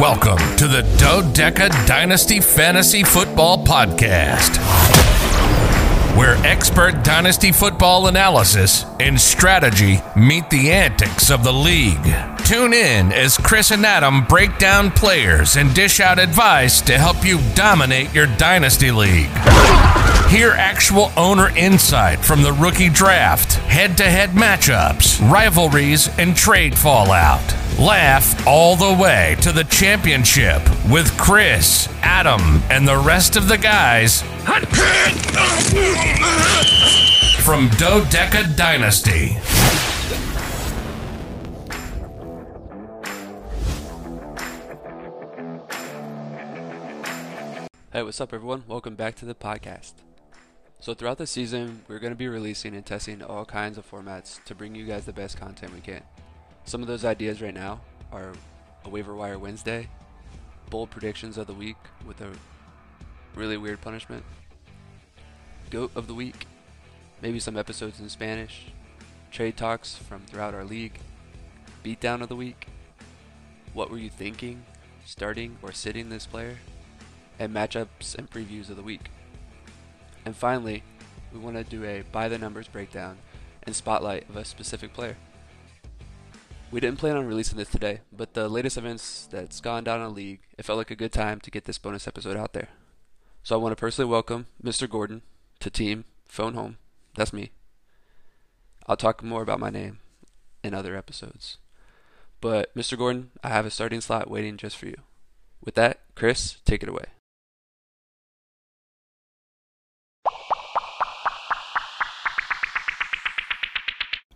Welcome to the Dodeca Dynasty Fantasy Football Podcast, where expert dynasty football analysis and strategy meet the antics of the league. Tune in as Chris and Adam break down players and dish out advice to help you dominate your dynasty league. Hear actual owner insight from the rookie draft, head to head matchups, rivalries, and trade fallout. Laugh all the way to the championship with Chris, Adam, and the rest of the guys from Dodeca Dynasty. Hey, what's up, everyone? Welcome back to the podcast. So, throughout the season, we're going to be releasing and testing all kinds of formats to bring you guys the best content we can. Some of those ideas right now are a waiver wire Wednesday, bold predictions of the week with a really weird punishment, goat of the week, maybe some episodes in Spanish, trade talks from throughout our league, beatdown of the week, what were you thinking, starting or sitting this player, and matchups and previews of the week. And finally, we want to do a by the numbers breakdown and spotlight of a specific player. We didn't plan on releasing this today, but the latest events that's gone down in the league, it felt like a good time to get this bonus episode out there. So I want to personally welcome Mr. Gordon to Team Phone Home. That's me. I'll talk more about my name in other episodes. But Mr. Gordon, I have a starting slot waiting just for you. With that, Chris, take it away.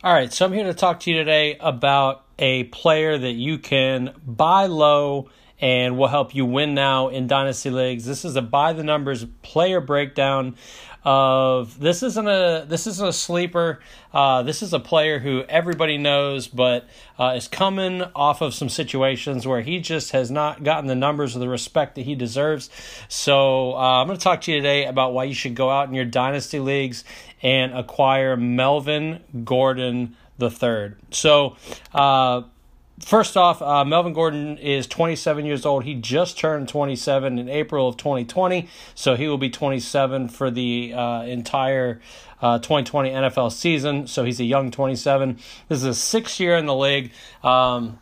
All right, so I'm here to talk to you today about a player that you can buy low and will help you win now in dynasty leagues. This is a by the numbers player breakdown of this isn't a this isn't a sleeper. Uh, this is a player who everybody knows, but uh, is coming off of some situations where he just has not gotten the numbers or the respect that he deserves. So uh, I'm going to talk to you today about why you should go out in your dynasty leagues and acquire Melvin Gordon the third. So. Uh, First off, uh, Melvin Gordon is 27 years old. He just turned 27 in April of 2020, so he will be 27 for the uh, entire uh, 2020 NFL season. So he's a young 27. This is his sixth year in the league. Um,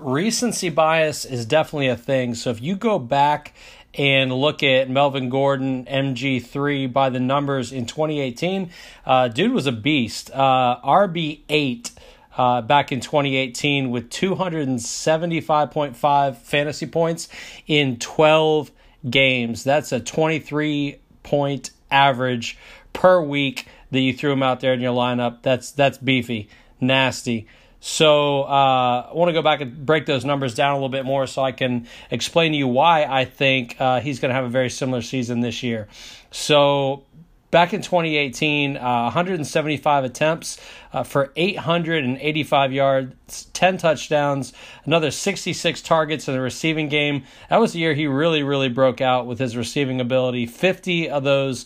recency bias is definitely a thing. So if you go back and look at Melvin Gordon MG3 by the numbers in 2018, uh, dude was a beast. Uh, RB8 uh, back in 2018 with 275.5 fantasy points in 12 games. That's a 23 point average per week that you threw him out there in your lineup. That's that's beefy, nasty. So uh, I want to go back and break those numbers down a little bit more so I can explain to you why I think uh, he's going to have a very similar season this year. So back in 2018, uh, 175 attempts uh, for 885 yards, 10 touchdowns, another 66 targets in the receiving game. That was the year he really, really broke out with his receiving ability. 50 of those.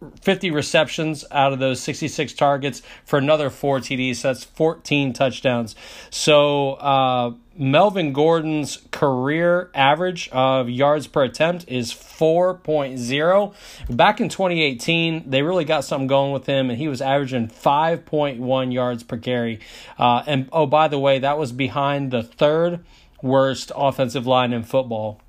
Uh, 50 receptions out of those 66 targets for another four TDs. So that's 14 touchdowns. So uh, Melvin Gordon's career average of yards per attempt is 4.0. Back in 2018, they really got something going with him, and he was averaging 5.1 yards per carry. Uh, and oh, by the way, that was behind the third worst offensive line in football.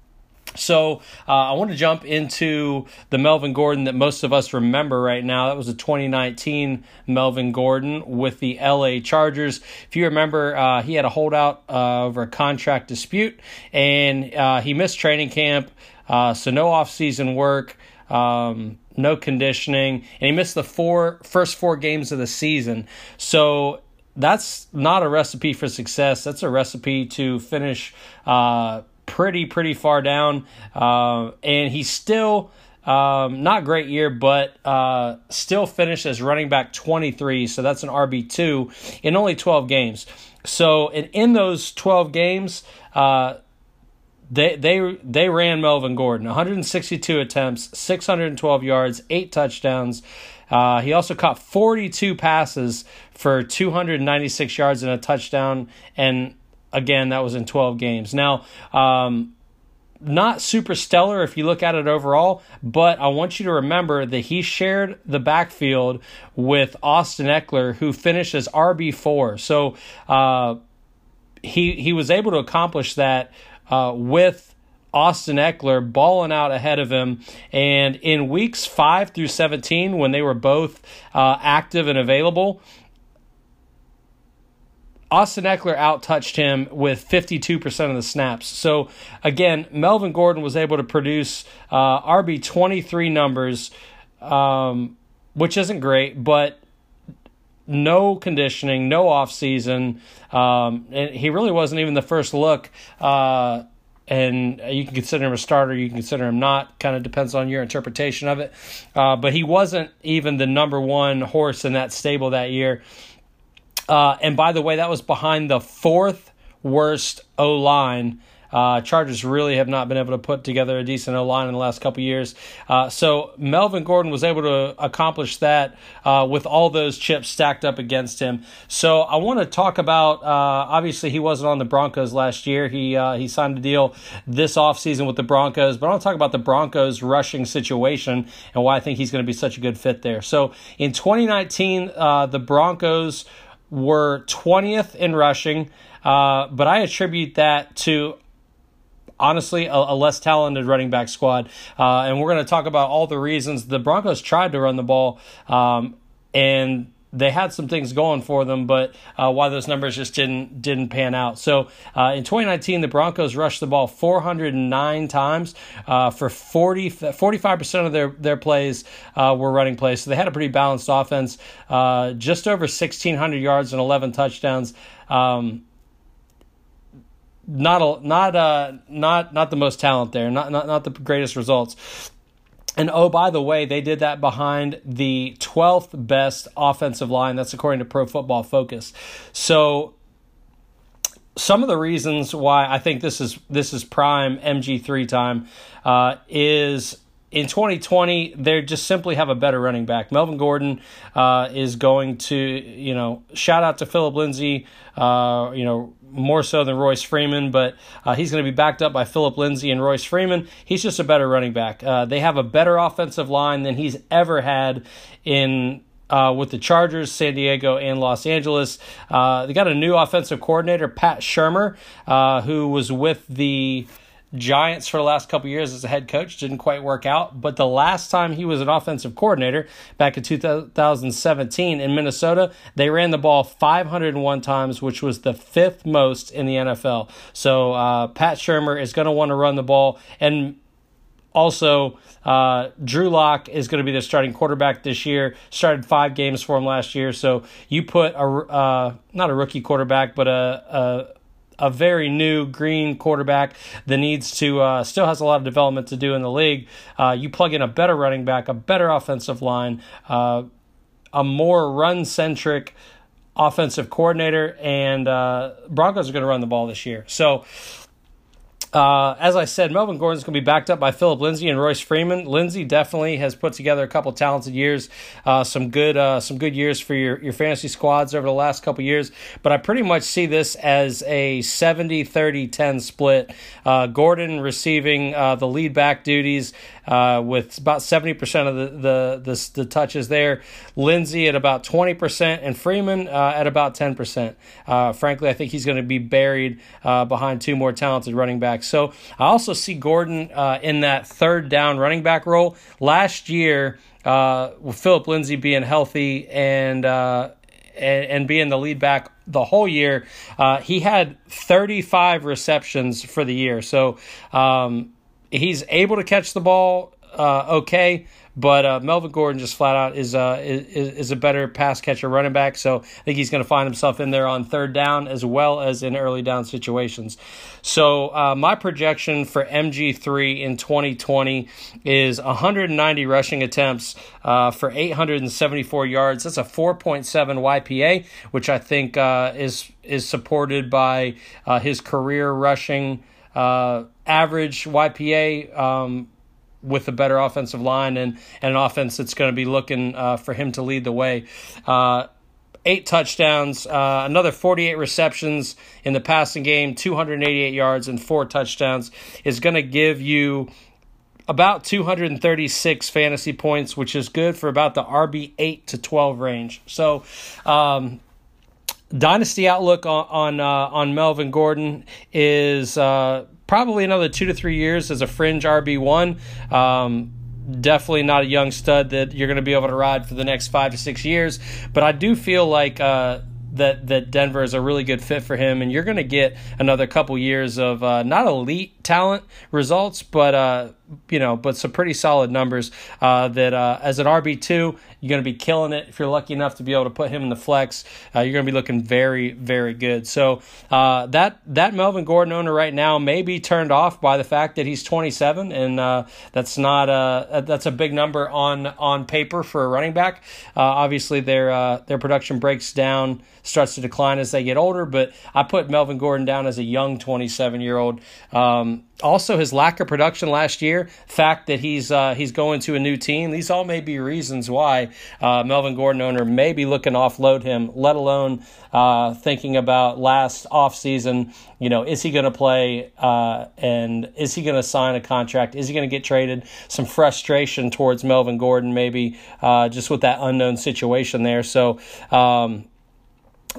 So uh, I want to jump into the Melvin Gordon that most of us remember right now. That was a 2019 Melvin Gordon with the LA Chargers. If you remember, uh, he had a holdout uh, over a contract dispute, and uh, he missed training camp, uh, so no off-season work. Um, no conditioning, and he missed the four first four games of the season. So that's not a recipe for success. That's a recipe to finish uh, pretty pretty far down, uh, and he's still. Um, not great year, but uh, still finished as running back 23. So that's an RB2 in only 12 games. So in, those 12 games, uh, they they they ran Melvin Gordon 162 attempts, 612 yards, eight touchdowns. Uh, he also caught 42 passes for 296 yards and a touchdown, and again, that was in 12 games. Now, um, not super stellar if you look at it overall, but I want you to remember that he shared the backfield with Austin Ekeler, who finished as RB four. So uh, he he was able to accomplish that uh, with Austin Ekeler balling out ahead of him. And in weeks five through seventeen, when they were both uh, active and available, Austin Ekeler outtouched him with 52% of the snaps. So, again, Melvin Gordon was able to produce uh, RB 23 numbers, um, which isn't great, but no conditioning, no offseason. Um, and he really wasn't even the first look. Uh, and you can consider him a starter, you can consider him not. Kind of depends on your interpretation of it. Uh, but he wasn't even the number one horse in that stable that year. Uh, and by the way, that was behind the fourth worst O line. Uh, Chargers really have not been able to put together a decent O line in the last couple years. Uh, so Melvin Gordon was able to accomplish that uh, with all those chips stacked up against him. So I want to talk about. Uh, obviously, he wasn't on the Broncos last year. He uh, he signed a deal this offseason with the Broncos. But I want to talk about the Broncos rushing situation and why I think he's going to be such a good fit there. So in 2019, uh, the Broncos were 20th in rushing, uh, but I attribute that to honestly a, a, less talented running back squad. Uh, and we're going to talk about all the reasons the Broncos tried to run the ball um, and they had some things going for them, but uh, why those numbers just didn't didn't pan out. So uh, in 2019, the Broncos rushed the ball 409 times uh, for 40 45 percent of their their plays uh, were running plays. So they had a pretty balanced offense, uh, just over 1,600 yards and 11 touchdowns. Um, not a, not uh not not the most talent there, not not not the greatest results. And oh, by the way, they did that behind the 12th best offensive line. That's according to Pro Football Focus. So some of the reasons why I think this is this is prime MG3 time uh, is in 2020 they just simply have a better running back. Melvin Gordon uh, is going to you know shout out to Phillip Lindsay, uh, you know more so than Royce Freeman, but uh, he's going to be backed up by Phillip Lindsay and Royce Freeman. He's just a better running back. Uh, they have a better offensive line than he's ever had in uh, with the Chargers, San Diego, and Los Angeles. Uh, they got a new offensive coordinator, Pat Shurmur, uh, who was with the Giants for the last couple years as a head coach didn't quite work out, but the last time he was an offensive coordinator back in 2017 in Minnesota, they ran the ball 501 times, which was the fifth most in the NFL. So uh, Pat Shurmur is going to want to run the ball, and also uh, Drew Lock is going to be the starting quarterback this year. Started five games for him last year, so you put a uh, not a rookie quarterback, but a, a a very new green quarterback that needs to uh, still has a lot of development to do in the league. Uh, you plug in a better running back, a better offensive line, uh, a more run centric offensive coordinator, and uh, Broncos are going to run the ball this year. So uh, as I said, Melvin Gordon's going to be backed up by Phillip Lindsay and Royce Freeman. Lindsay definitely has put together a couple talented years, uh, some good uh, some good years for your, your fantasy squads over the last couple years. But I pretty much see this as a 70 30 10 split. Uh, Gordon receiving uh, the lead back duties uh, with about 70% of the, the, the, the, touches there. Lindsay at about 20%, and Freeman at about 10%. Uh, frankly, I think he's going to be buried behind two more talented running backs. So I also see Gordon uh, in that third down running back role. Last year, uh, with Phillip Lindsay being healthy and and, and being the lead back the whole year. Uh, he had 35 receptions for the year. So um, he's able to catch the ball uh, okay, but uh, Melvin Gordon just flat out is, uh, is is a better pass catcher running back. So I think he's going to find himself in there on third down as well as in early down situations. So uh, my projection for MG3 in 2020 is 190 rushing attempts uh, for 874 yards. That's a 4.7 YPA, which I think uh, is is supported by his career rushing average YPA um, with a better offensive line and, and an offense that's going to be looking uh, for him to lead the way. Uh, eight touchdowns, uh, another 48 receptions in the passing game, 288 yards, and four touchdowns is going to give you about 236 fantasy points, which is good for about the RB 8 to 12 range. So, um, dynasty outlook on on, uh, on Melvin Gordon is uh, probably another two to three years as a fringe RB one. Um, definitely not a young stud that you're going to be able to ride for the next five to six years, but I do feel like. Uh, that that Denver is a really good fit for him, and you're going to get another couple years of uh, not elite talent results, but uh, you know, but some pretty solid numbers. Uh, that uh, as an RB two, you're going to be killing it. If you're lucky enough to be able to put him in the flex, uh, you're going to be looking very, very good. So uh, that that Melvin Gordon owner right now may be turned off by the fact that he's 27, and that's not a that's a big number on on paper for a running back. Obviously, their their production breaks down, starts to decline as they get older. But I put Melvin Gordon down as a young 27 year old. Um, also his lack of production last year, fact that he's uh, he's going to a new team. These all may be reasons why uh, Melvin Gordon owner may be looking to offload him. Let alone uh, thinking about last offseason, you know, is he going to play uh, and is he going to sign a contract? Is he going to get traded? Some frustration towards Melvin Gordon, maybe uh, just with that unknown situation there. So. Um,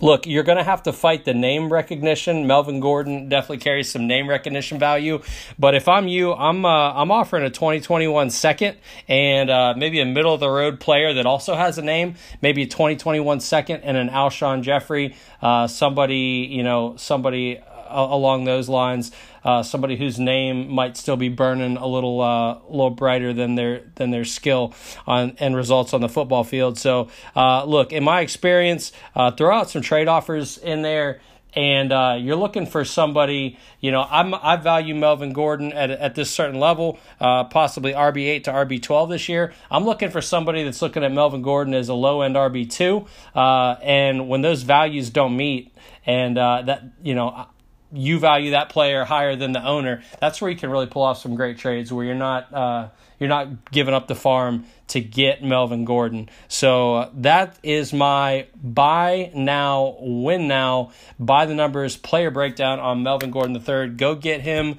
look, you're going to have to fight the name recognition. Melvin Gordon definitely carries some name recognition value, but if I'm you, I'm uh, I'm offering a 2021 second and uh, maybe a middle of the road player that also has a name, maybe a 2021 second and an Alshon Jeffery, uh, somebody you know somebody along those lines. Uh, somebody whose name might still be burning a little uh, little brighter than their than their skill on and results on the football field. So uh, look, in my experience, uh, throw out some trade offers in there. And uh, you're looking for somebody, you know. I'm I value Melvin Gordon at at this certain level, uh, possibly RB eight to RB twelve this year. I'm looking for somebody that's looking at Melvin Gordon as a low end RB two, Uh, and when those values don't meet, and that you know you value that player higher than the owner, that's where you can really pull off some great trades where you're not uh, you're not giving up the farm to get Melvin Gordon. So uh, that is my buy now, win now, buy the numbers player breakdown on Melvin Gordon III. Go get him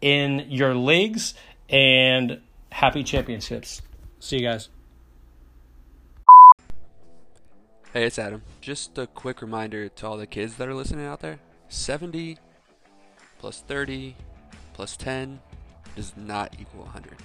in your leagues and happy championships. See you guys. Hey, it's Adam. Just a quick reminder to all the kids that are listening out there 70 plus 30 plus 10 does not equal 100.